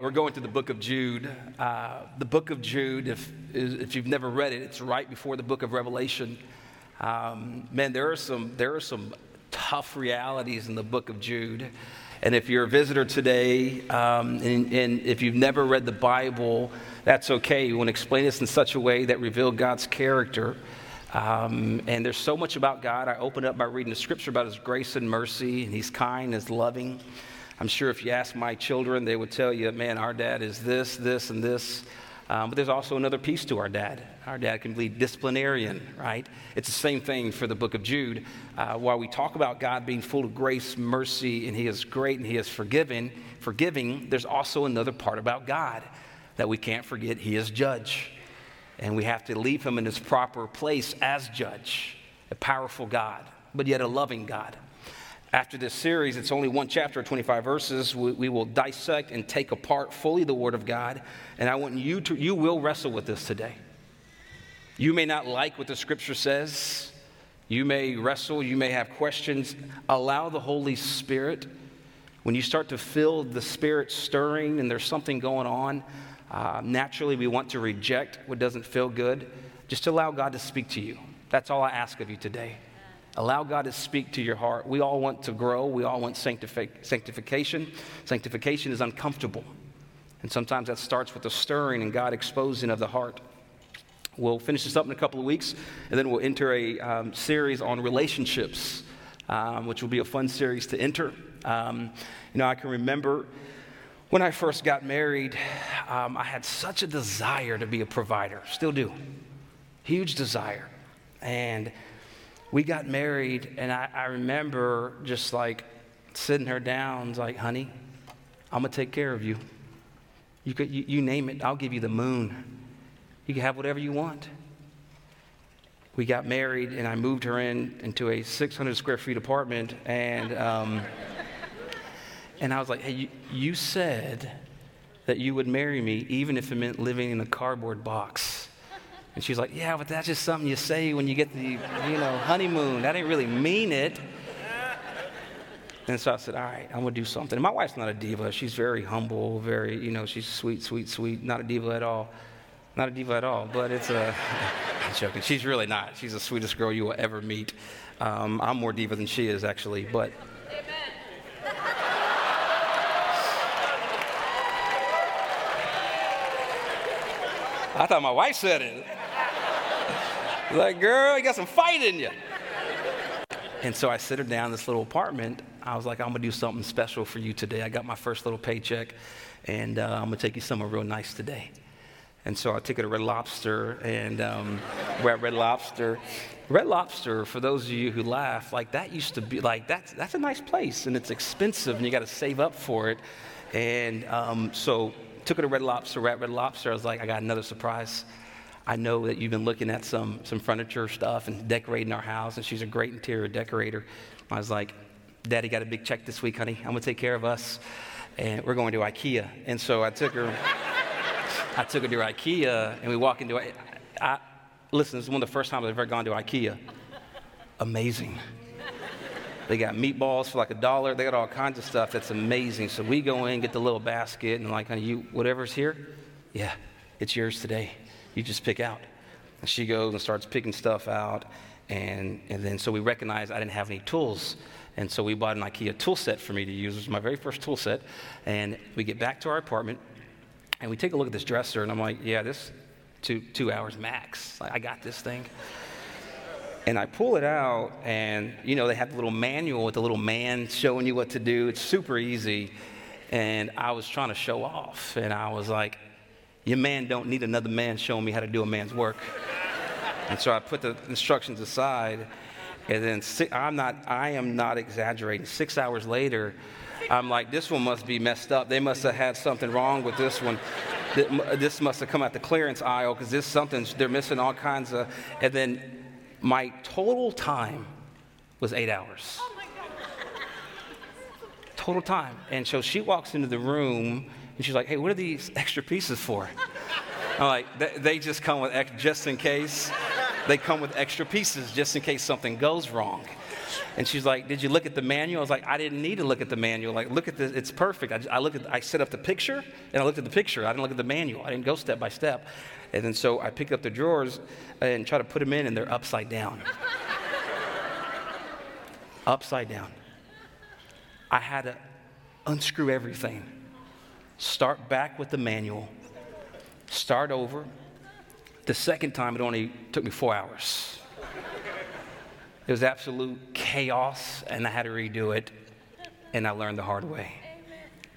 We're going to the book of Jude. Uh, the book of Jude, if, if you've never read it, it's right before the book of Revelation. Um, man, there are, some, there are some tough realities in the book of Jude. And if you're a visitor today, um, and, and, if you've never read the Bible, that's okay. We want to explain this in such a way that reveal God's character. Um, and there's so much about God. I open up by reading the scripture about His grace and mercy, and He's kind, He's loving. I'm sure if you ask my children, they would tell you, man, our dad is this, this, and this. Um, but there's also another piece to our dad. Our dad can be disciplinarian, right? It's the same thing for the book of Jude. Uh, while we talk about God being full of grace, mercy, and He is great and He is forgiving, forgiving, there's also another part about God that we can't forget. He is judge. And we have to leave Him in His proper place as judge, a powerful God, but yet a loving God. After this series, it's only one chapter, 25 verses. We, we, will dissect and take apart fully the Word of God. And I want you to, you will wrestle with this today. You may not like what the Scripture says. You may wrestle. You may have questions. Allow the Holy Spirit, when you start to feel the Spirit stirring and there's something going on, uh, naturally we want to reject what doesn't feel good. Just allow God to speak to you. That's all I ask of you today. Allow God to speak to your heart. We all want to grow, we all want sanctific- sanctification. Sanctification is uncomfortable. And sometimes that starts with the stirring and God exposing of the heart. We'll finish this up in a couple of weeks, and then we'll enter a um, series on relationships, um, which will be a fun series to enter. Um, you know, I can remember when I first got married, um, I had such a desire to be a provider, still do. Huge desire. And we got married, and I, I remember just like sitting her down, like, honey, I'm gonna take care of you. You, could, you, you name it, I'll give you the moon. You can have whatever you want. We got married, and I moved her in into a 600 square feet apartment, and um, and I was like, hey, you, you said that you would marry me even if it meant living in a cardboard box. And she's like, Yeah, but that's just something you say when you get the, you know, honeymoon. That didn't really mean it. And so I said, All right, I'm going to do something. And my wife's not a diva. She's very humble, very, you know, she's sweet, sweet, sweet. Not a diva at all. Not a diva at all, but it's a, I'm joking. She's really not. She's the sweetest girl you will ever meet. Um, I'm more diva than she is, actually, but. I thought my wife said it. Like, girl, you got some fight in you. And so I sit her down in this little apartment. I was like, I'm gonna do something special for you today. I got my first little paycheck, and uh, I'm gonna take you somewhere real nice today. And so I took her to Red Lobster, and um, we're at Red Lobster. Red Lobster, for those of you who laugh, like that used to be like that's that's a nice place, and it's expensive, and you got to save up for it. And um, so took her to Red Lobster. We're at Red Lobster. I was like, I got another surprise. I know that you've been looking at some, some furniture stuff and decorating our house, and she's a great interior decorator. I was like, Daddy got a big check this week, honey. I'm to take care of us. And we're going to IKEA. And so I took her, I took her to IKEA, and we walk into it. I listen, this is one of the first times I've ever gone to IKEA. Amazing. They got meatballs for like a dollar. They got all kinds of stuff that's amazing. So we go in, get the little basket, and like, you, whatever's here, yeah, it's yours today you just pick out. And she goes and starts picking stuff out. And, and then so we recognized I didn't have any tools. And so we bought an IKEA tool set for me to use. It was my very first tool set. And we get back to our apartment and we take a look at this dresser. And I'm like, yeah, this two, two hours max. I got this thing. And I pull it out, and you know, they have the little manual with the little man showing you what to do. It's super easy. And I was trying to show off, and I was like, your man don't need another man showing me how to do a man's work. and so I put the instructions aside, and then six, I'm not, I am not exaggerating. Six hours later, I'm like, this one must be messed up. They must have had something wrong with this one. This must have come out the clearance aisle because this something they're missing all kinds of. And then my total time was eight hours. Oh total time. And so she walks into the room and she's like, hey, what are these extra pieces for? I'm like, they just come with, just in case. They come with extra pieces just in case something goes wrong. And she's like, Did you look at the manual? I was like, I didn't need to look at the manual. Like, look at this, it's perfect. I, I look at, I set up the picture and I looked at the picture. I didn't look at the manual. I didn't go step by step. And then so I picked up the drawers and try to put them in, and they're upside down. upside down. I had to unscrew everything, start back with the manual, start over. The second time, it only took me four hours. It was absolute chaos, and I had to redo it, and I learned the hard way.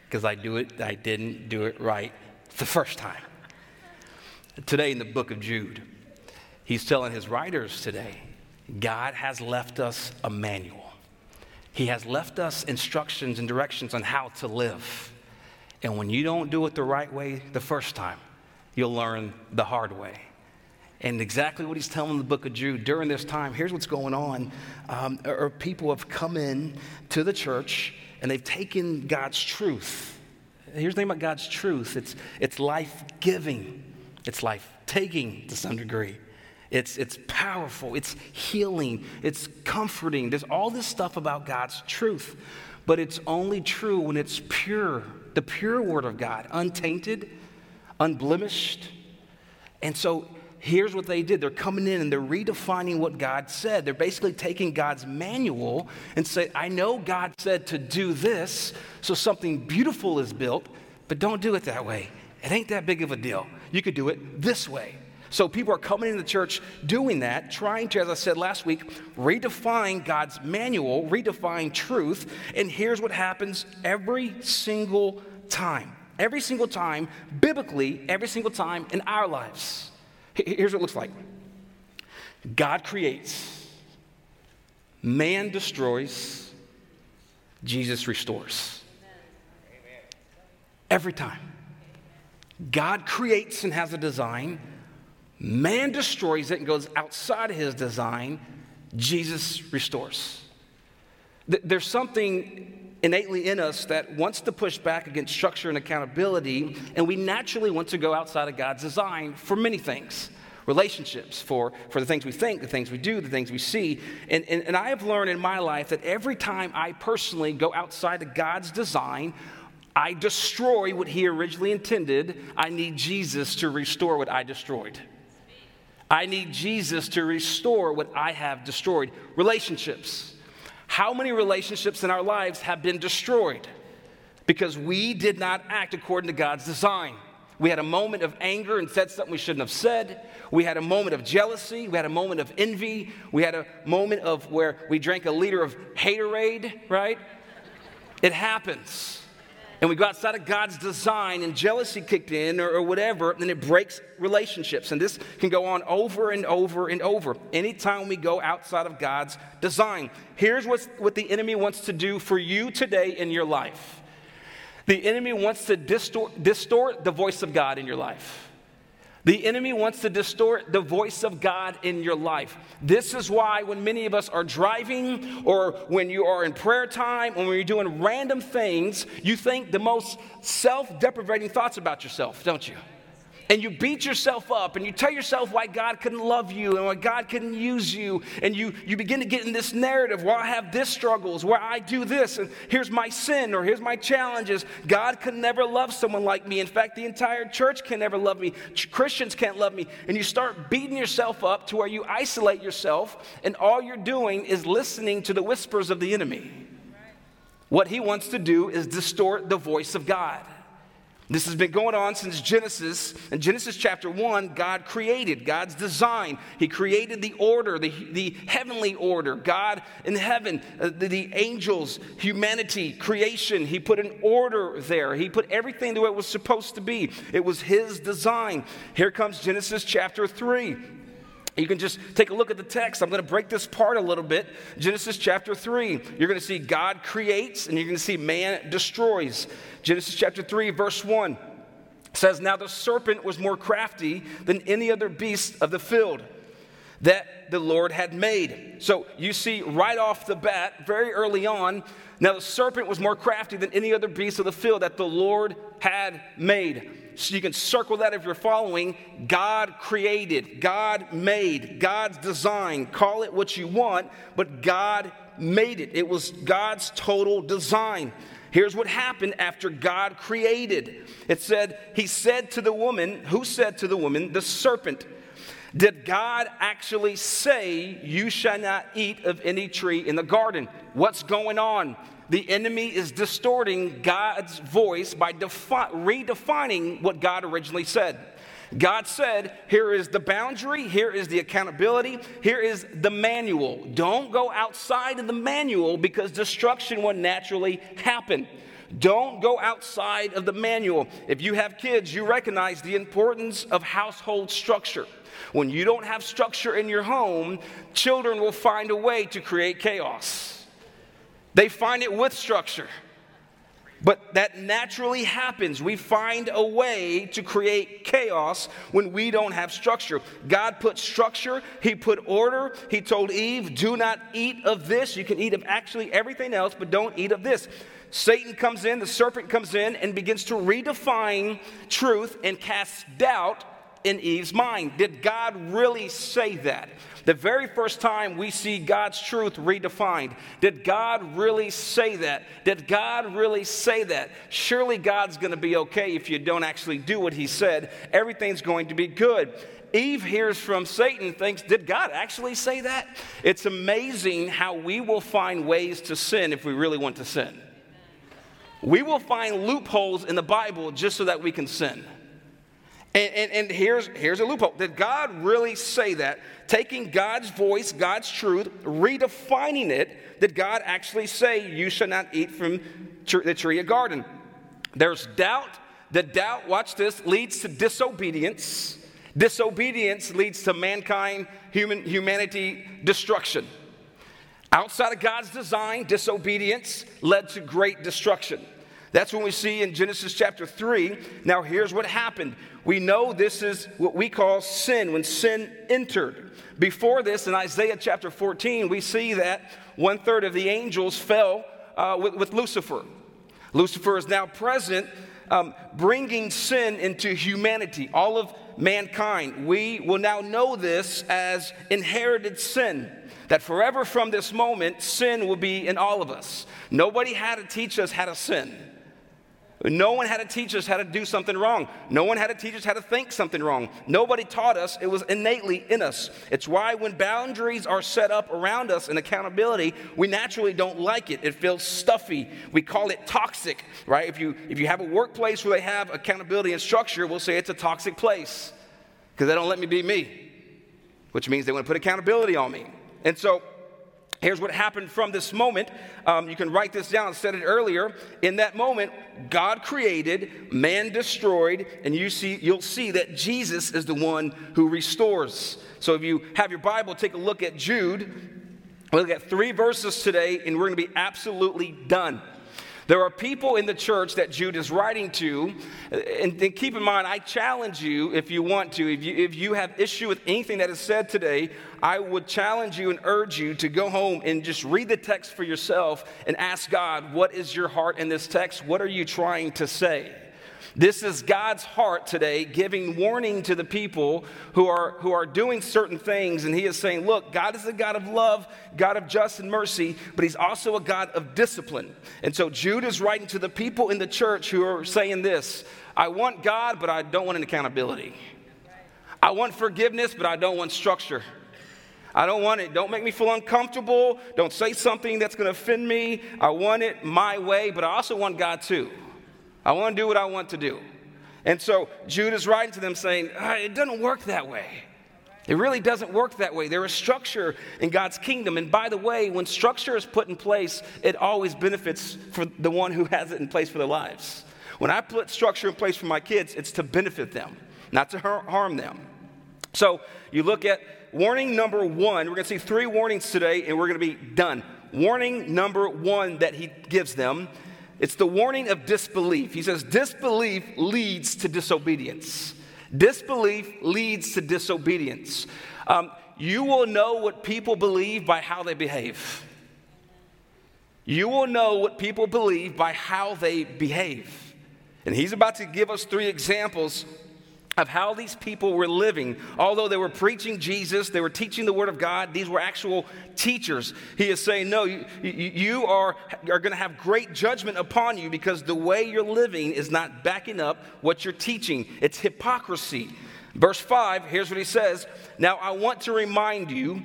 Because I do it, I didn't do it right the first time. Today in the book of Jude, he's telling his writers today, God has left us a manual. He has left us instructions and directions on how to live. And when you don't do it the right way the first time, you'll learn the hard way. And exactly what he's telling in the book of Jude during this time, here's what's going on. Um, or people have come in to the church and they've taken God's truth. Here's the thing about God's truth it's, it's life giving, it's life taking to some degree. It's, it's powerful, it's healing, it's comforting. There's all this stuff about God's truth, but it's only true when it's pure, the pure Word of God, untainted, unblemished. And so here's what they did they're coming in and they're redefining what God said. They're basically taking God's manual and say, I know God said to do this, so something beautiful is built, but don't do it that way. It ain't that big of a deal. You could do it this way. So people are coming into the church doing that, trying to, as I said last week, redefine God's manual, redefine truth. And here's what happens every single time. Every single time, biblically, every single time in our lives. Here's what it looks like God creates, man destroys, Jesus restores. Every time. God creates and has a design. Man destroys it and goes outside of his design. Jesus restores. There's something innately in us that wants to push back against structure and accountability, and we naturally want to go outside of God's design for many things relationships, for, for the things we think, the things we do, the things we see. And, and, and I have learned in my life that every time I personally go outside of God's design, I destroy what He originally intended. I need Jesus to restore what I destroyed. I need Jesus to restore what I have destroyed. Relationships. How many relationships in our lives have been destroyed because we did not act according to God's design? We had a moment of anger and said something we shouldn't have said. We had a moment of jealousy. We had a moment of envy. We had a moment of where we drank a liter of haterade, right? It happens and we go outside of God's design and jealousy kicked in or, or whatever, then it breaks relationships. And this can go on over and over and over. Anytime we go outside of God's design. Here's what's, what the enemy wants to do for you today in your life the enemy wants to distort, distort the voice of God in your life. The enemy wants to distort the voice of God in your life. This is why, when many of us are driving, or when you are in prayer time, or when you're doing random things, you think the most self deprecating thoughts about yourself, don't you? And you beat yourself up and you tell yourself why God couldn't love you and why God couldn't use you, and you, you begin to get in this narrative where I have this struggles, where I do this, and here's my sin or here's my challenges. God could never love someone like me. In fact, the entire church can never love me. Christians can't love me. And you start beating yourself up to where you isolate yourself, and all you're doing is listening to the whispers of the enemy. What he wants to do is distort the voice of God. This has been going on since Genesis. In Genesis chapter 1, God created, God's design. He created the order, the, the heavenly order. God in heaven, uh, the, the, angels, humanity, creation. He put an order there. He put everything the way it was supposed to be. It was His design. Here comes Genesis chapter 3. You can just take a look at the text. I'm going to break this part a little bit. Genesis chapter 3. You're going to see God creates and you're going to see man destroys. Genesis chapter 3, verse 1 says, Now the serpent was more crafty than any other beast of the field that the Lord had made. So you see right off the bat, very early on, now the serpent was more crafty than any other beast of the field that the Lord had made. So you can circle that if you're following. God created, God made, God's design. Call it what you want, but God made it. It was God's total design. Here's what happened after God created. It said, He said to the woman, who said to the woman? The serpent. Did God actually say, You shall not eat of any tree in the garden? What's going on? The enemy is distorting God's voice by defi- redefining what God originally said. God said, Here is the boundary, here is the accountability, here is the manual. Don't go outside of the manual because destruction will naturally happen. Don't go outside of the manual. If you have kids, you recognize the importance of household structure. When you don't have structure in your home, children will find a way to create chaos. They find it with structure. But that naturally happens. We find a way to create chaos when we don't have structure. God put structure, He put order. He told Eve, Do not eat of this. You can eat of actually everything else, but don't eat of this. Satan comes in, the serpent comes in, and begins to redefine truth and cast doubt in Eve's mind. Did God really say that? The very first time we see God's truth redefined, did God really say that? Did God really say that? Surely God's going to be okay if you don't actually do what He said. Everything's going to be good. Eve hears from Satan, thinks, Did God actually say that? It's amazing how we will find ways to sin if we really want to sin. We will find loopholes in the Bible just so that we can sin. And, and, and, here's, here's a loophole. Did God really say that? Taking God's voice, God's truth, redefining it, did God actually say, You shall not eat from the tree of garden? There's doubt. The doubt, watch this, leads to disobedience. Disobedience leads to mankind, human, humanity destruction. Outside of God's design, disobedience led to great destruction. That's when we see in Genesis chapter 3. Now, here's what happened. We know this is what we call sin, when sin entered. Before this, in Isaiah chapter 14, we see that one third of the angels fell uh, with, with, Lucifer. Lucifer is now present, um, bringing sin into humanity, all of mankind. We will now know this as inherited sin that forever from this moment, sin will be in all of us. Nobody had to teach us how to sin. No one had to teach us how to do something wrong. No one had to teach us how to think something wrong. Nobody taught us. It was innately in us. It's why when boundaries are set up around us and accountability, we naturally don't like it. It feels stuffy. We call it toxic, right? If you if you have a workplace where they have accountability and structure, we'll say it's a toxic place because they don't let me be me, which means they want to put accountability on me. And so Here's what happened from this moment. Um, you can write this down. I said it earlier. In that moment, God created, man destroyed, and you see, you'll see that Jesus is the one who restores. So if you have your Bible, take a look at Jude. We'll look at three verses today, and we're going to be absolutely done. There are people in the church that Jude is writing to, and, and, keep in mind, I challenge you if you want to, if you, if you have issue with anything that is said today, I would challenge you and urge you to go home and just read the text for yourself and ask God, what is your heart in this text? What are you trying to say? This is God's heart today, giving warning to the people who are, who are doing certain things. And He is saying, Look, God is a God of love, God of justice and mercy, but He's also a God of discipline. And so Jude is writing to the people in the church who are saying this I want God, but I don't want an accountability. I want forgiveness, but I don't want structure. I don't want it. Don't make me feel uncomfortable. Don't say something that's going to offend me. I want it my way, but I also want God too. I want to do what I want to do. And so Jude is writing to them saying, ah, it doesn't work that way. It really doesn't work that way. There is structure in God's kingdom. And by the way, when structure is put in place, it always benefits for the one who has it in place for their lives. When I put structure in place for my kids, it's to benefit them, not to harm them. So you look at warning number one. We're going to see three warnings today, and we're going to be done. Warning number one that he gives them it's the warning of disbelief. He says, disbelief leads to disobedience. Disbelief leads to disobedience. Um, you will know what people believe by how they behave. You will know what people believe by how they behave. And he's about to give us three examples of how these people were living. Although they were preaching Jesus, they were teaching the Word of God, these were actual teachers. He is saying, No, you, you are, are going to have great judgment upon you because the way you're living is not backing up what you're teaching. It's hypocrisy. Verse 5, here's what he says Now I want to remind you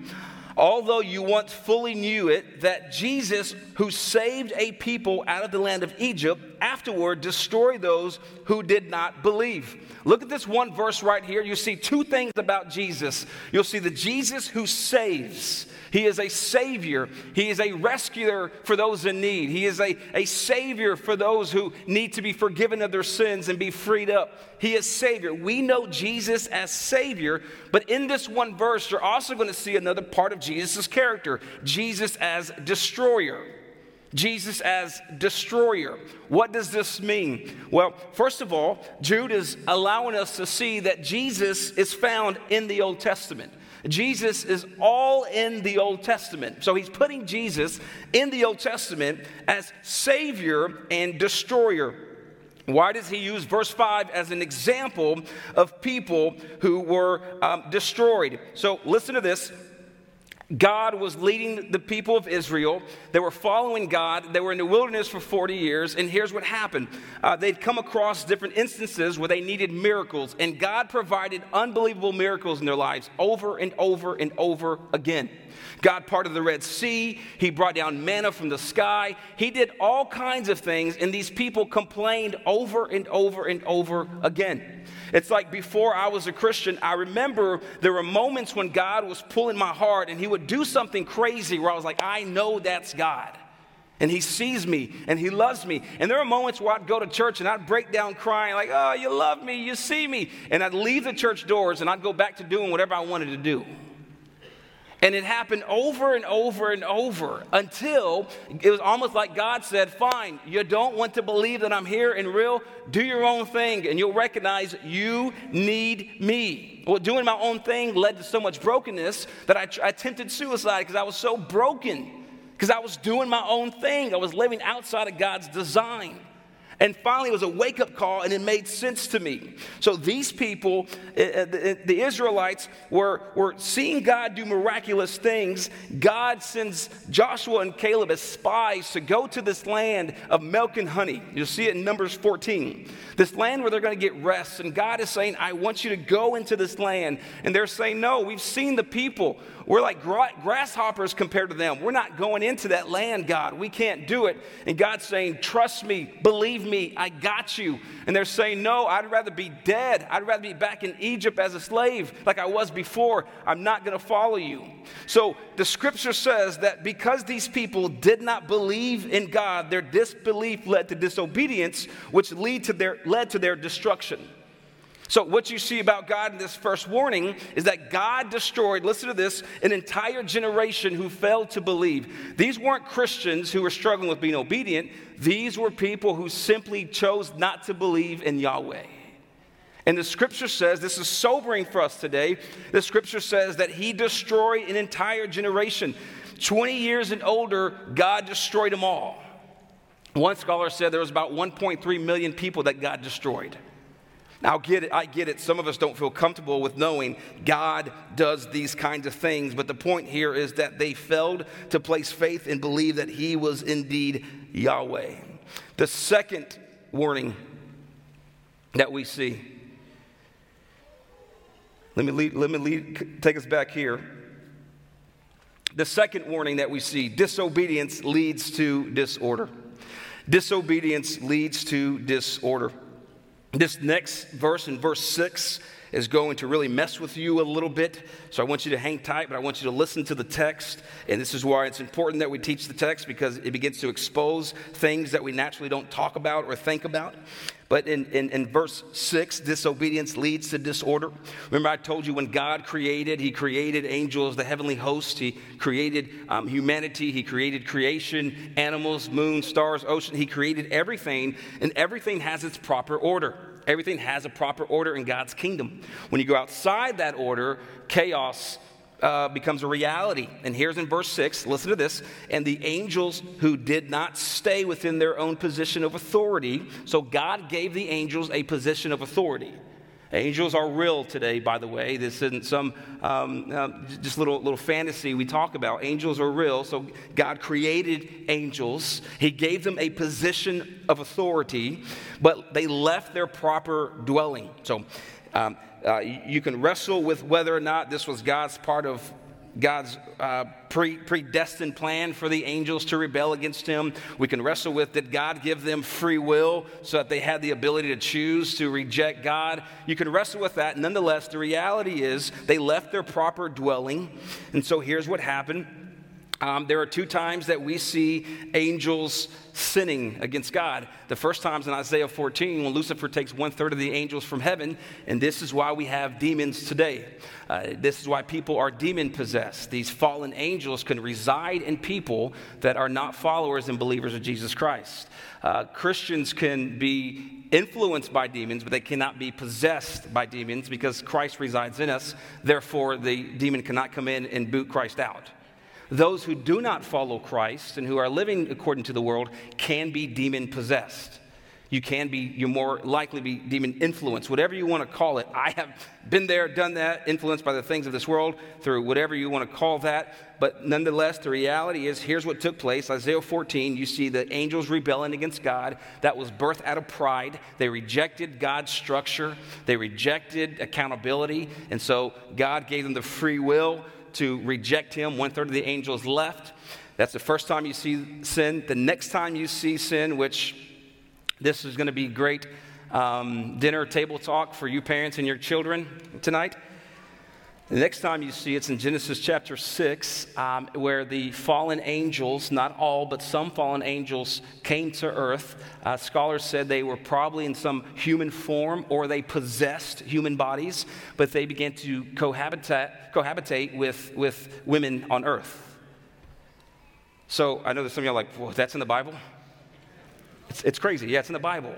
although you once fully knew it, that Jesus, who saved a people out of the land of Egypt, afterward destroy those who did not believe. Look at this one verse right here. You see two things about Jesus. You'll see the Jesus who saves. He is a savior. He is a rescuer for those in need. He is a, a savior for those who need to be forgiven of their sins and be freed up. He is savior. We know Jesus as savior, but in this one verse, you're also going to see another part of Jesus' character Jesus as destroyer. Jesus as destroyer. What does this mean? Well, first of all, Jude is allowing us to see that Jesus is found in the Old Testament. Jesus is all in the Old Testament. So he's putting Jesus in the Old Testament as Savior and destroyer. Why does he use verse 5 as an example of people who were um, destroyed? So listen to this. God was leading the people of Israel. They were following God. They were in the wilderness for 40 years. And here's what happened uh, they'd come across different instances where they needed miracles. And God provided unbelievable miracles in their lives over and over and over again. God parted the Red Sea. He brought down manna from the sky. He did all kinds of things, and these people complained over and over and over again. It's like before I was a Christian, I remember there were moments when God was pulling my heart and He would do something crazy where I was like, I know that's God. And he sees me and he loves me. And there are moments where I'd go to church and I'd break down crying, like, oh, you love me, you see me. And I'd leave the church doors and I'd go back to doing whatever I wanted to do. And it happened over and over and over until it was almost like God said, Fine, you don't want to believe that I'm here and real, do your own thing, and you'll recognize you need me. Well, doing my own thing led to so much brokenness that I, I attempted suicide because I was so broken, because I was doing my own thing. I was living outside of God's design. And finally, it was a wake up call, and it made sense to me. So, these people, uh, uh, the Israelites, were, were seeing God do miraculous things. God sends Joshua and Caleb as spies to go to this land of milk and honey. You'll see it in Numbers 14. This land where they're going to get rest. And God is saying, I want you to go into this land. And they're saying, No, we've seen the people. We're like grasshoppers compared to them. We're not going into that land, God. We can't do it. And God's saying, Trust me, believe me, I got you. And they're saying, No, I'd rather be dead. I'd rather be back in Egypt as a slave like I was before. I'm not going to follow you. So the scripture says that because these people did not believe in God, their disbelief led to disobedience, which lead to their, led to their destruction. So, what you see about God in this first warning is that God destroyed, listen to this, an entire generation who failed to believe. These weren't Christians who were struggling with being obedient, these were people who simply chose not to believe in Yahweh. And the scripture says, this is sobering for us today. The scripture says that he destroyed an entire generation. 20 years and older, God destroyed them all. One scholar said there was about 1.3 million people that God destroyed. Now, get it, I get it. Some of us don't feel comfortable with knowing God does these kinds of things, but the point here is that they failed to place faith and believe that He was indeed Yahweh. The second warning that we see, let me, lead, let me lead, take us back here. The second warning that we see disobedience leads to disorder. Disobedience leads to disorder. This next verse, in verse 6, is going to really mess with you a little bit. So I want you to hang tight, but I want you to listen to the text. And this is why it's important that we teach the text because it begins to expose things that we naturally don't talk about or think about. But in, in, in, verse 6, disobedience leads to disorder. Remember, I told you when God created, He created angels, the heavenly host, He created um, humanity, He created creation, animals, moon, stars, ocean. He created everything, and everything has its proper order. Everything has a proper order in God's kingdom. When you go outside that order, chaos uh, becomes a reality. And here's in verse 6, listen to this. And the angels who did not stay within their own position of authority, so God gave the angels a position of authority. Angels are real today, by the way. This isn't some um, uh, just little little fantasy we talk about. Angels are real. So God created angels. He gave them a position of authority, but they left their proper dwelling. So um, uh, you can wrestle with whether or not this was God's part of God's uh, pre- predestined plan for the angels to rebel against him. We can wrestle with did God give them free will so that they had the ability to choose to reject God? You can wrestle with that. Nonetheless, the reality is they left their proper dwelling. And so here's what happened um, there are two times that we see angels sinning against God. The first time is in Isaiah 14 when Lucifer takes one third of the angels from heaven, and this is why we have demons today. Uh, this is why people are demon possessed. These fallen angels can reside in people that are not followers and believers of Jesus Christ. Uh, Christians can be influenced by demons, but they cannot be possessed by demons because Christ resides in us. Therefore, the demon cannot come in and boot Christ out. Those who do not follow Christ and who are living according to the world can be demon possessed. You can be, you're more likely to be demon influenced, whatever you want to call it. I have been there, done that, influenced by the things of this world through whatever you want to call that. But nonetheless, the reality is here's what took place Isaiah 14, you see the angels rebelling against God. That was birth out of pride. They rejected God's structure, they rejected accountability. And so God gave them the free will to reject him. One third of the angels left. That's the first time you see sin. The next time you see sin, which this is going to be great um, dinner table talk for you parents and your children tonight. The next time you see it's in Genesis chapter 6, um, where the fallen angels, not all, but some fallen angels, came to earth. Uh, scholars said they were probably in some human form or they possessed human bodies, but they began to cohabitate, cohabitate with, with women on earth. So I know that some of are like, well, that's in the Bible? It's, it's crazy. Yeah, it's in the Bible.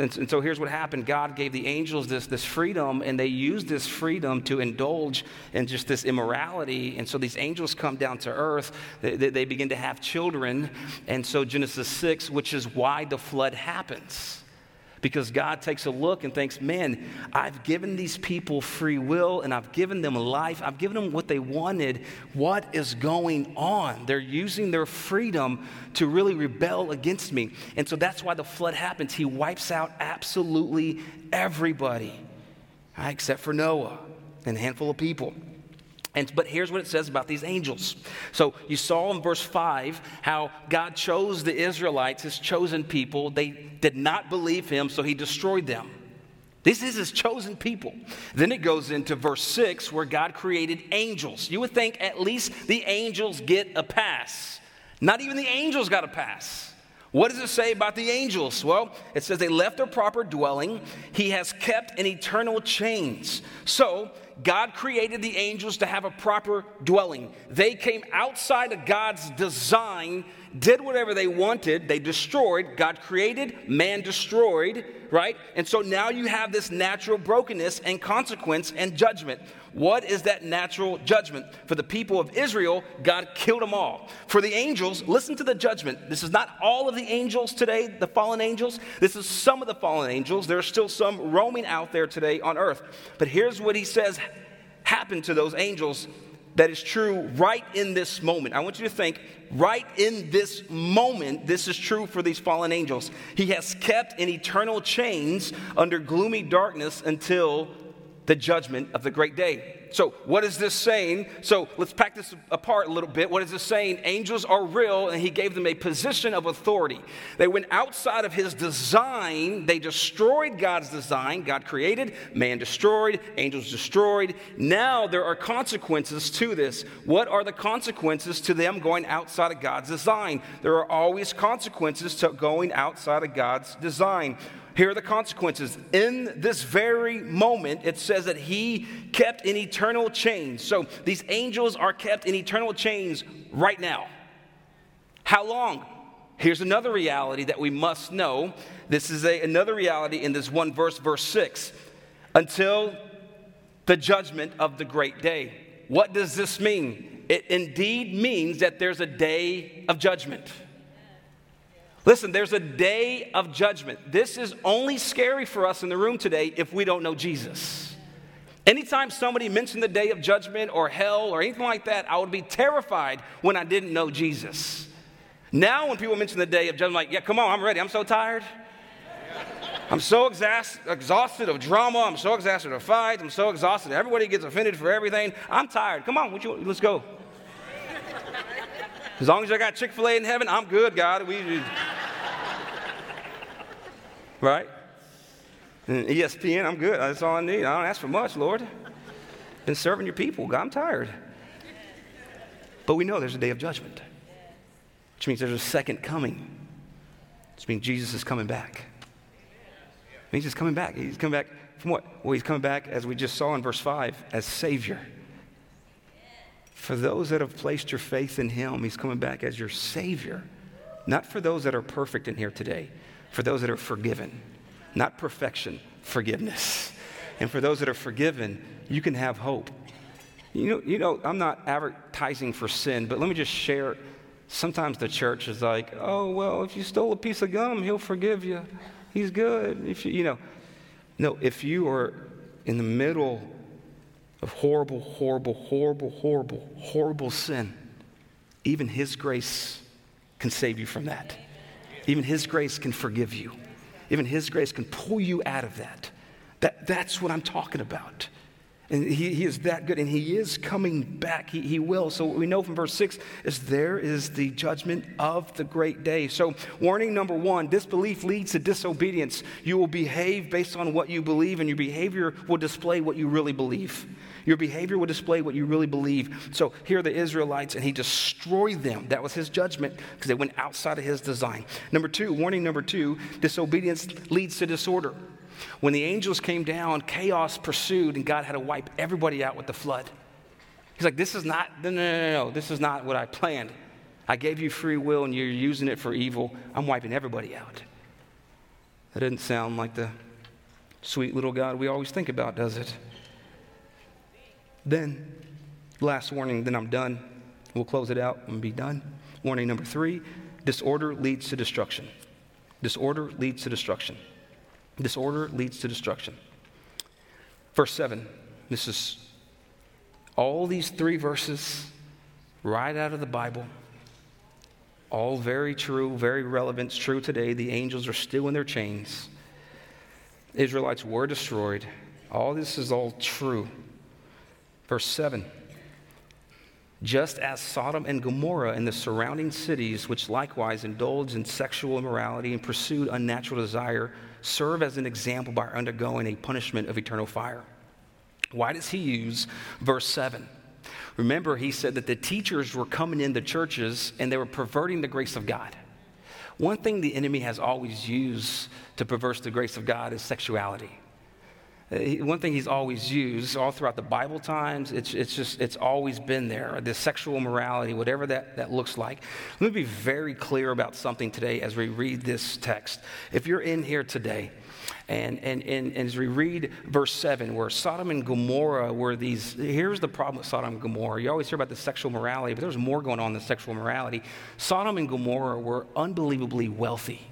And, and, so here's what happened God gave the angels this, this freedom, and they used this freedom to indulge in just this immorality. And so these angels come down to earth, they, they begin to have children. And so Genesis 6, which is why the flood happens because God takes a look and thinks, man, I've given these people free will and I've given them life. I've given them what they wanted. What is going on? They're using their freedom to really rebel against me. And so that's why the flood happens. He wipes out absolutely everybody, right, except for Noah and a handful of people. And, but here's what it says about these angels. So you saw in verse 5 how God chose the Israelites, his chosen people. They did not believe him, so he destroyed them. This is his chosen people. Then it goes into verse 6 where God created angels. You would think at least the angels get a pass. Not even the angels got a pass. What does it say about the angels? Well, it says they left their proper dwelling. He has kept in eternal chains. So God created the angels to have a proper dwelling. They came outside of God's design, did whatever they wanted, they destroyed. God created, man destroyed, right? And so now you have this natural brokenness and consequence and judgment. What is that natural judgment? For the people of Israel, God killed them all. For the angels, listen to the judgment. This is not all of the angels today, the fallen angels. This is some of the fallen angels. There are still some roaming out there today on earth. But here's what he says happened to those angels that is true right in this moment. I want you to think right in this moment, this is true for these fallen angels. He has kept in eternal chains under gloomy darkness until the judgment of the great day. So, what is this saying? So, let's pack this apart a little bit. What is this saying? Angels are real, and he gave them a position of authority. They went outside of his design, they destroyed God's design. God created, man destroyed, angels destroyed. Now there are consequences to this. What are the consequences to them going outside of God's design? There are always consequences to going outside of God's design. Here are the consequences. In this very moment, it says that he kept in eternal chains. So these angels are kept in eternal chains right now. How long? Here's another reality that we must know. This is a, another reality in this one verse, verse 6. Until the judgment of the great day. What does this mean? It indeed means that there's a day of judgment. Listen, there's a day of judgment. This is only scary for us in the room today if we don't know Jesus. Anytime somebody mentioned the day of judgment or hell or anything like that, I would be terrified when I didn't know Jesus. Now, when people mention the day of judgment, I'm like, yeah, come on, I'm ready. I'm so tired. I'm so exhausted of drama. I'm so exhausted of fights. I'm so exhausted. Everybody gets offended for everything. I'm tired. Come on, you, let's go. As long as I got Chick fil A in heaven, I'm good, God. We, right? And ESPN, I'm good. That's all I need. I don't ask for much, Lord. Been serving your people. God, I'm tired. But we know there's a day of judgment, which means there's a second coming, which means Jesus is coming back. Means He's coming back. He's coming back from what? Well, he's coming back, as we just saw in verse 5, as Savior. For those that have placed your faith in him, he's coming back as your Savior. Not for those that are perfect in here today, for those that are forgiven. Not perfection, forgiveness. And for those that are forgiven, you can have hope. You know, you know, I'm not advertising for sin, but let me just share. Sometimes the church is like, oh, well, if you stole a piece of gum, he'll forgive you. He's good. If you, you know, no, if you are in the middle of horrible, horrible, horrible, horrible, horrible sin, even His grace can save you from that. Even His grace can forgive you. Even His grace can pull you out of that. that that's what I'm talking about. And he, he is that good, and he is coming back. He, he will. So what we know from verse 6 is there is the judgment of the great day. So warning number one, disbelief leads to disobedience. You will behave based on what you believe, and your behavior will display what you really believe. Your behavior will display what you really believe. So here are the Israelites, and he destroyed them. That was his judgment because they went outside of his design. Number two, warning number two, disobedience leads to disorder. When the angels came down, chaos pursued, and God had to wipe everybody out with the flood. He's like, This is not, no, no, no, no, this is not what I planned. I gave you free will and you're using it for evil. I'm wiping everybody out. That doesn't sound like the sweet little God we always think about, does it? Then, last warning, then I'm done. We'll close it out and be done. Warning number three disorder leads to destruction. Disorder leads to destruction. Disorder leads to destruction. Verse 7, this is all these three verses right out of the Bible. All very true, very relevant. It's true today. The angels are still in their chains. Israelites were destroyed. All this is all true. Verse 7 Just as Sodom and Gomorrah and the surrounding cities, which likewise indulged in sexual immorality and pursued unnatural desire, serve as an example by undergoing a punishment of eternal fire. Why does he use verse 7? Remember, he said that the teachers were coming in the churches and they were perverting the grace of God. One thing the enemy has always used to perverse the grace of God is sexuality. Uh, one thing he's always used all throughout the Bible times, it's, it's just, it's always been there. The sexual morality, whatever that, that looks like. Let me be very clear about something today as we read this text. If you're in here today, and, and, and, and, as we read verse 7, where Sodom and Gomorrah were these, here's the problem with Sodom and Gomorrah. You always hear about the sexual morality, but there's more going on than sexual morality. Sodom and Gomorrah were unbelievably wealthy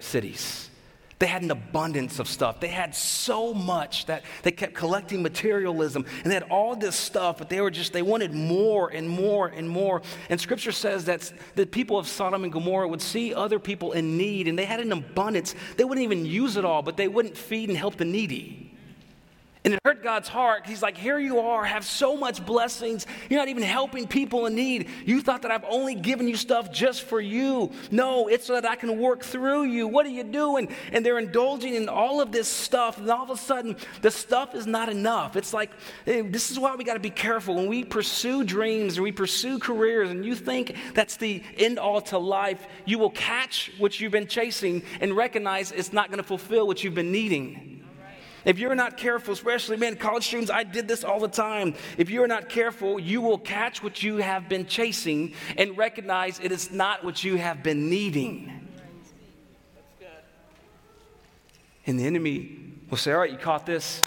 cities. They had an abundance of stuff. They had so much that they kept collecting materialism and they had all this stuff, but they were just, they wanted more and more and more. And scripture says that the people of Sodom and Gomorrah would see other people in need and they had an abundance. They wouldn't even use it all, but they wouldn't feed and help the needy. And it hurt God's heart. He's like, Here you are, have so much blessings. You're not even helping people in need. You thought that I've only given you stuff just for you. No, it's so that I can work through you. What are you doing? And they're indulging in all of this stuff. And all of a sudden, the stuff is not enough. It's like, hey, this is why we got to be careful. When we pursue dreams and we pursue careers and you think that's the end all to life, you will catch what you've been chasing and recognize it's not going to fulfill what you've been needing. If you're not careful, especially, man, college students, I did this all the time. If you're not careful, you will catch what you have been chasing and recognize it is not what you have been needing. And the enemy will say, All right, you caught this.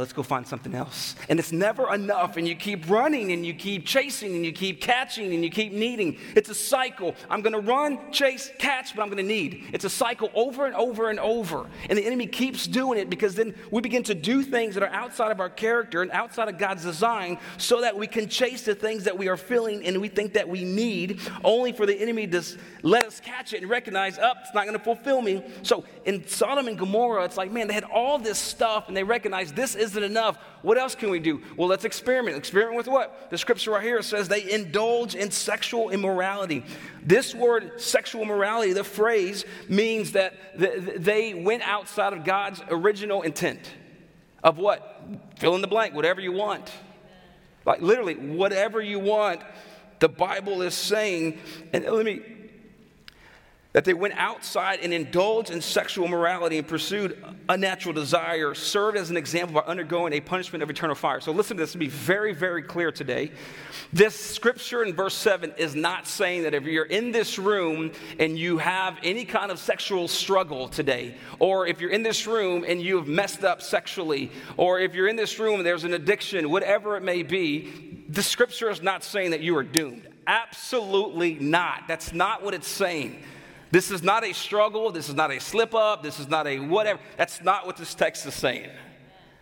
Let's go find something else. And it's never enough, and you keep running and you keep chasing and you keep catching and you keep needing. It's a cycle. I'm gonna run, chase, catch, but I'm gonna need. It's a cycle over and over and over. And the enemy keeps doing it because then we begin to do things that are outside of our character and outside of God's design so that we can chase the things that we are feeling and we think that we need, only for the enemy to let us catch it and recognize, up, oh, it's not gonna fulfill me. So in Sodom and Gomorrah, it's like, man, they had all this stuff and they recognized this isn't enough. What else can we do? Well, let's experiment. Experiment with what? The scripture right here says they indulge in sexual immorality. This word, sexual morality, the phrase means that they went outside of God's original intent of what? Fill in the blank, whatever you want. Like literally, whatever you want, the Bible is saying, and let me that they went outside and indulged in sexual morality and pursued unnatural desire, served as an example by undergoing a punishment of eternal fire. So, listen to this to be very, very clear today. This scripture in verse 7 is not saying that if you're in this room and you have any kind of sexual struggle today, or if you're in this room and you have messed up sexually, or if you're in this room and there's an addiction, whatever it may be, the scripture is not saying that you are doomed. Absolutely not. That's not what it's saying. This is not a struggle. This is not a slip up. This is not a whatever. That's not what this text is saying.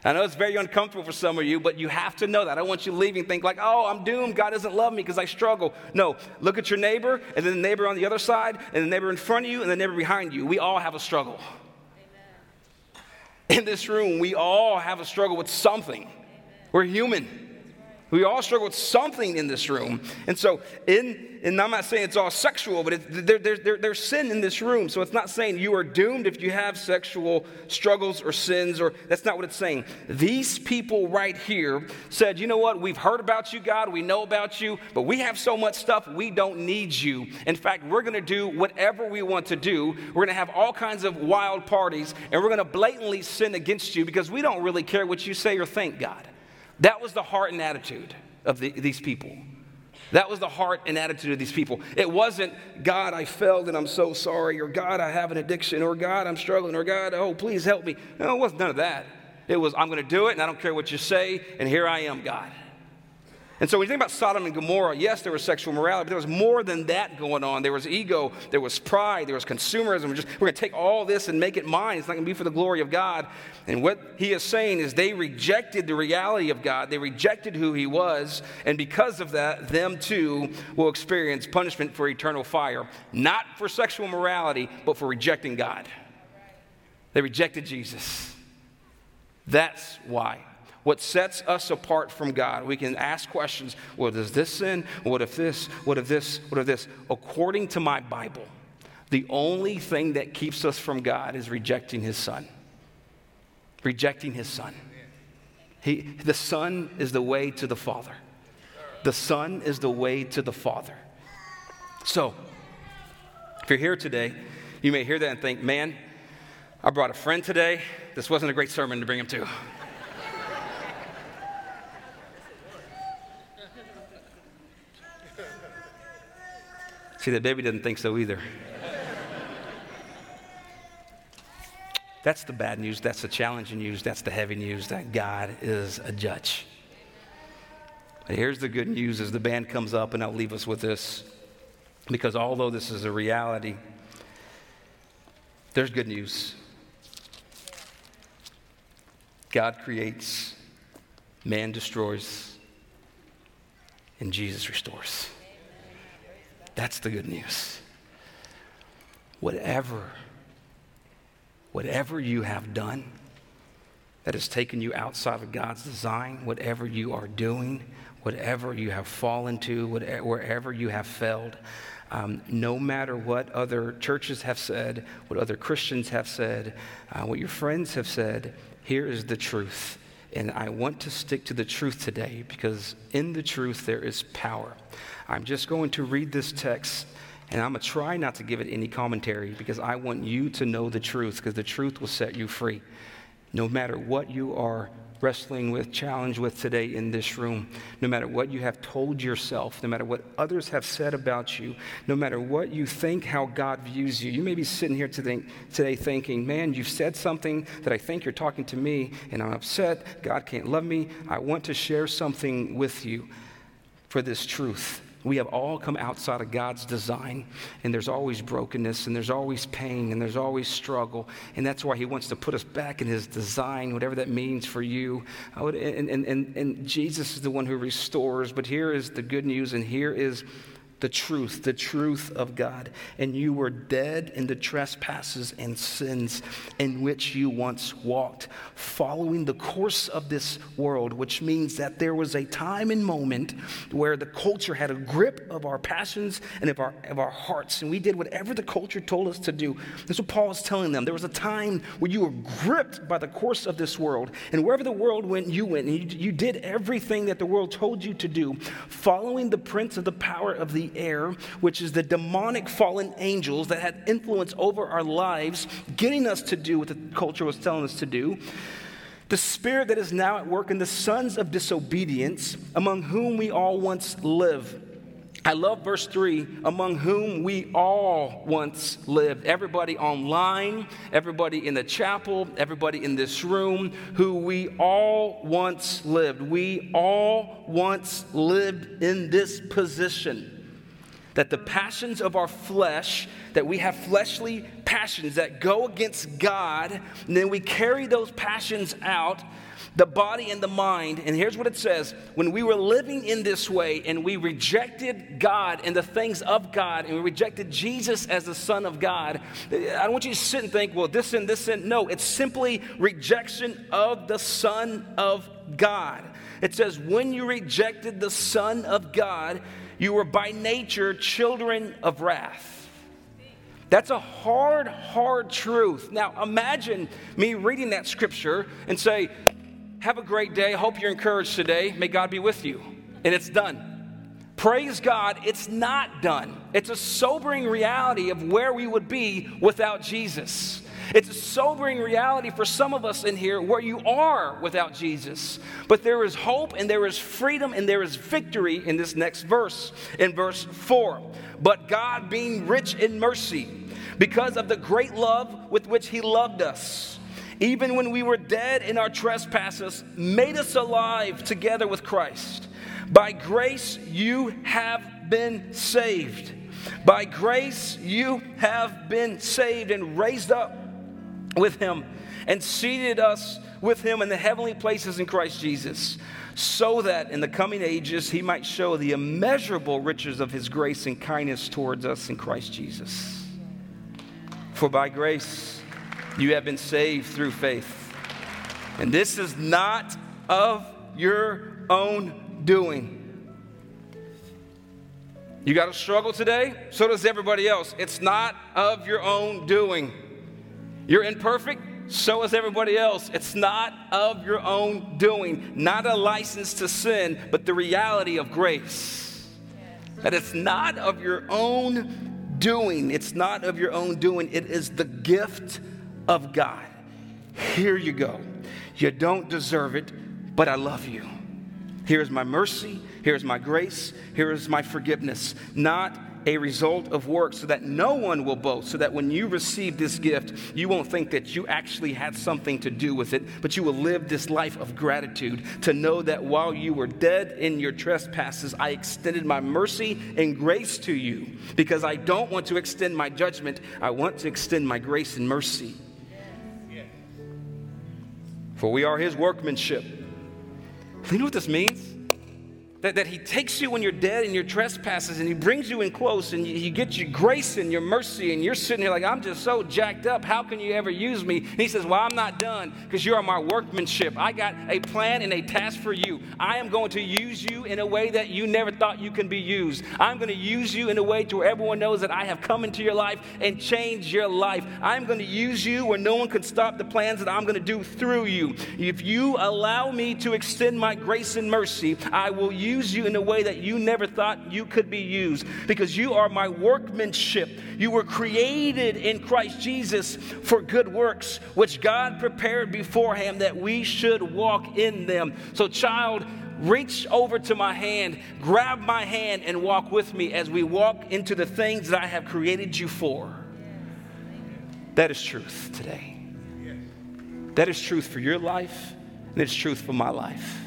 I know it's very uncomfortable for some of you, but you have to know that. I don't want you leaving think like, oh, I'm doomed. God doesn't love me because I struggle. No, look at your neighbor, and then the neighbor on the other side, and the neighbor in front of you, and the neighbor behind you. We all have a struggle. Amen. In this room, we all have a struggle with something. Amen. We're human. We all struggle with something in this room. And so, in, and I'm not saying it's all sexual, but it, there, there, there, there's sin in this room. So it's not saying you are doomed if you have sexual struggles or sins, or that's not what it's saying. These people right here said, you know what? We've heard about you, God. We know about you, but we have so much stuff, we don't need you. In fact, we're going to do whatever we want to do. We're going to have all kinds of wild parties, and we're going to blatantly sin against you because we don't really care what you say or think, God. That was the heart and attitude of the, these people. That was the heart and attitude of these people. It wasn't, God, I failed and I'm so sorry, or God, I have an addiction, or God, I'm struggling, or God, oh, please help me. No, it wasn't none of that. It was, I'm going to do it and I don't care what you say, and here I am, God. And so when you think about Sodom and Gomorrah, yes, there was sexual morality, but there was more than that going on. There was ego, there was pride, there was consumerism. We're, just, we're going to take all this and make it mine. It's not going to be for the glory of God. And what he is saying is they rejected the reality of God. They rejected who he was. And because of that, them too will experience punishment for eternal fire. Not for sexual morality, but for rejecting God. They rejected Jesus. That's why what sets us apart from God. We can ask questions what is this sin? What if this? What if this? What if this? According to my Bible, the only thing that keeps us from God is rejecting His Son. Rejecting His Son. He, the Son is the way to the Father. The Son is the way to the Father. So, if you're here today, you may hear that and think, man, I brought a friend today. This wasn't a great sermon to bring him to. See, that baby doesn't think so either. That's the bad news. That's the challenging news. That's the heavy news that God is a judge. But here's the good news as the band comes up, and I'll leave us with this. Because although this is a reality, there's good news. God creates, man destroys, and Jesus restores. That's the good news. Whatever, whatever you have done that has taken you outside of God's design, whatever you are doing, whatever you have fallen to, whatever, wherever you have failed, um, no matter what other churches have said, what other Christians have said, uh, what your friends have said, here is the truth. And I want to stick to the truth today because in the truth there is power. I'm just going to read this text and I'm going to try not to give it any commentary because I want you to know the truth because the truth will set you free. no matter what you are wrestling with, challenged with today in this room, no matter what you have told yourself, no matter what others have said about you, no matter what you think how God views you, you may be sitting here today, thinking, man, you've said something that I think you're talking to me, and I'm upset. God can't love me. I want to share something with you for this truth. We have all come outside of God's design, and there's always brokenness, and there's always pain, and there's always struggle. And that's why He wants to put us back in His design, whatever that means for you. Would, and, and, and, and Jesus is the one who restores, but here is the good news, and here is the truth, the truth of God. And you were dead in the trespasses and sins in which you once walked, following the course of this world, which means that there was a time and moment where the culture had a grip of our passions and of our, of our hearts, and we did whatever the culture told us to do. That's what Paul is telling them. There was a time where you were gripped by the course of this world, and wherever the world went, you went, and you, you did everything that the world told you to do, following the prince of the power of the air, which is the demonic fallen angels that had influence over our lives, getting us to do what the culture was telling us to do. The spirit that is now at work in the sons of disobedience, among whom we all once lived. I love verse 3 among whom we all once lived. Everybody online, everybody in the chapel, everybody in this room, who we all once lived. We all once lived in this position that the passions of our flesh, that we have fleshly passions that go against God, and then we carry those passions out, the body and the mind. And here's what it says when we were living in this way and we rejected God and the things of God, and we rejected Jesus as the Son of God, I don't want you to sit and think, well, this and this and no, it's simply rejection of the Son of God. It says, when you rejected the Son of God, you were by nature children of wrath. That's a hard, hard truth. Now, imagine me reading that scripture and say, Have a great day. Hope you're encouraged today. May God be with you. And it's done. Praise God, it's not done. It's a sobering reality of where we would be without Jesus. It's a sobering reality for some of us in here where you are without Jesus. But there is hope and there is freedom and there is victory in this next verse, in verse 4. But God, being rich in mercy, because of the great love with which He loved us, even when we were dead in our trespasses, made us alive together with Christ. By grace you have been saved. By grace you have been saved and raised up with him and seated us with him in the heavenly places in Christ Jesus, so that in the coming ages he might show the immeasurable riches of his grace and kindness towards us in Christ Jesus. For by grace you have been saved through faith. And this is not of your own doing. You got a struggle today? So does everybody else. It's not of your own doing. You're imperfect, so is everybody else. It's not of your own doing, not a license to sin, but the reality of grace. That it's not of your own doing. It's not of your own doing. It is the gift of God. Here you go. You don't deserve it, but I love you. Here's my mercy. Here's my grace. Here is my forgiveness. Not a result of work so that no one will boast, so that when you receive this gift, you won't think that you actually had something to do with it, but you will live this life of gratitude to know that while you were dead in your trespasses, I extended my mercy and grace to you because I don't want to extend my judgment, I want to extend my grace and mercy. For we are his workmanship. You know what this means? That, that he takes you when you're dead in your trespasses and he brings you in close and you, he gets your grace and your mercy and you're sitting here like, I'm just so jacked up. How can you ever use me? And he says, Well, I'm not done because you are my workmanship. I got a plan and a task for you. I am going to use you in a way that you never thought you can be used. I'm going to use you in a way to where everyone knows that I have come into your life and changed your life. I'm going to use you where no one can stop the plans that I'm going to do through you. If you allow me to extend my grace and mercy, I will use use you in a way that you never thought you could be used because you are my workmanship. You were created in Christ Jesus for good works, which God prepared beforehand that we should walk in them. So, child, reach over to my hand, grab my hand, and walk with me as we walk into the things that I have created you for. That is truth today. That is truth for your life, and it's truth for my life.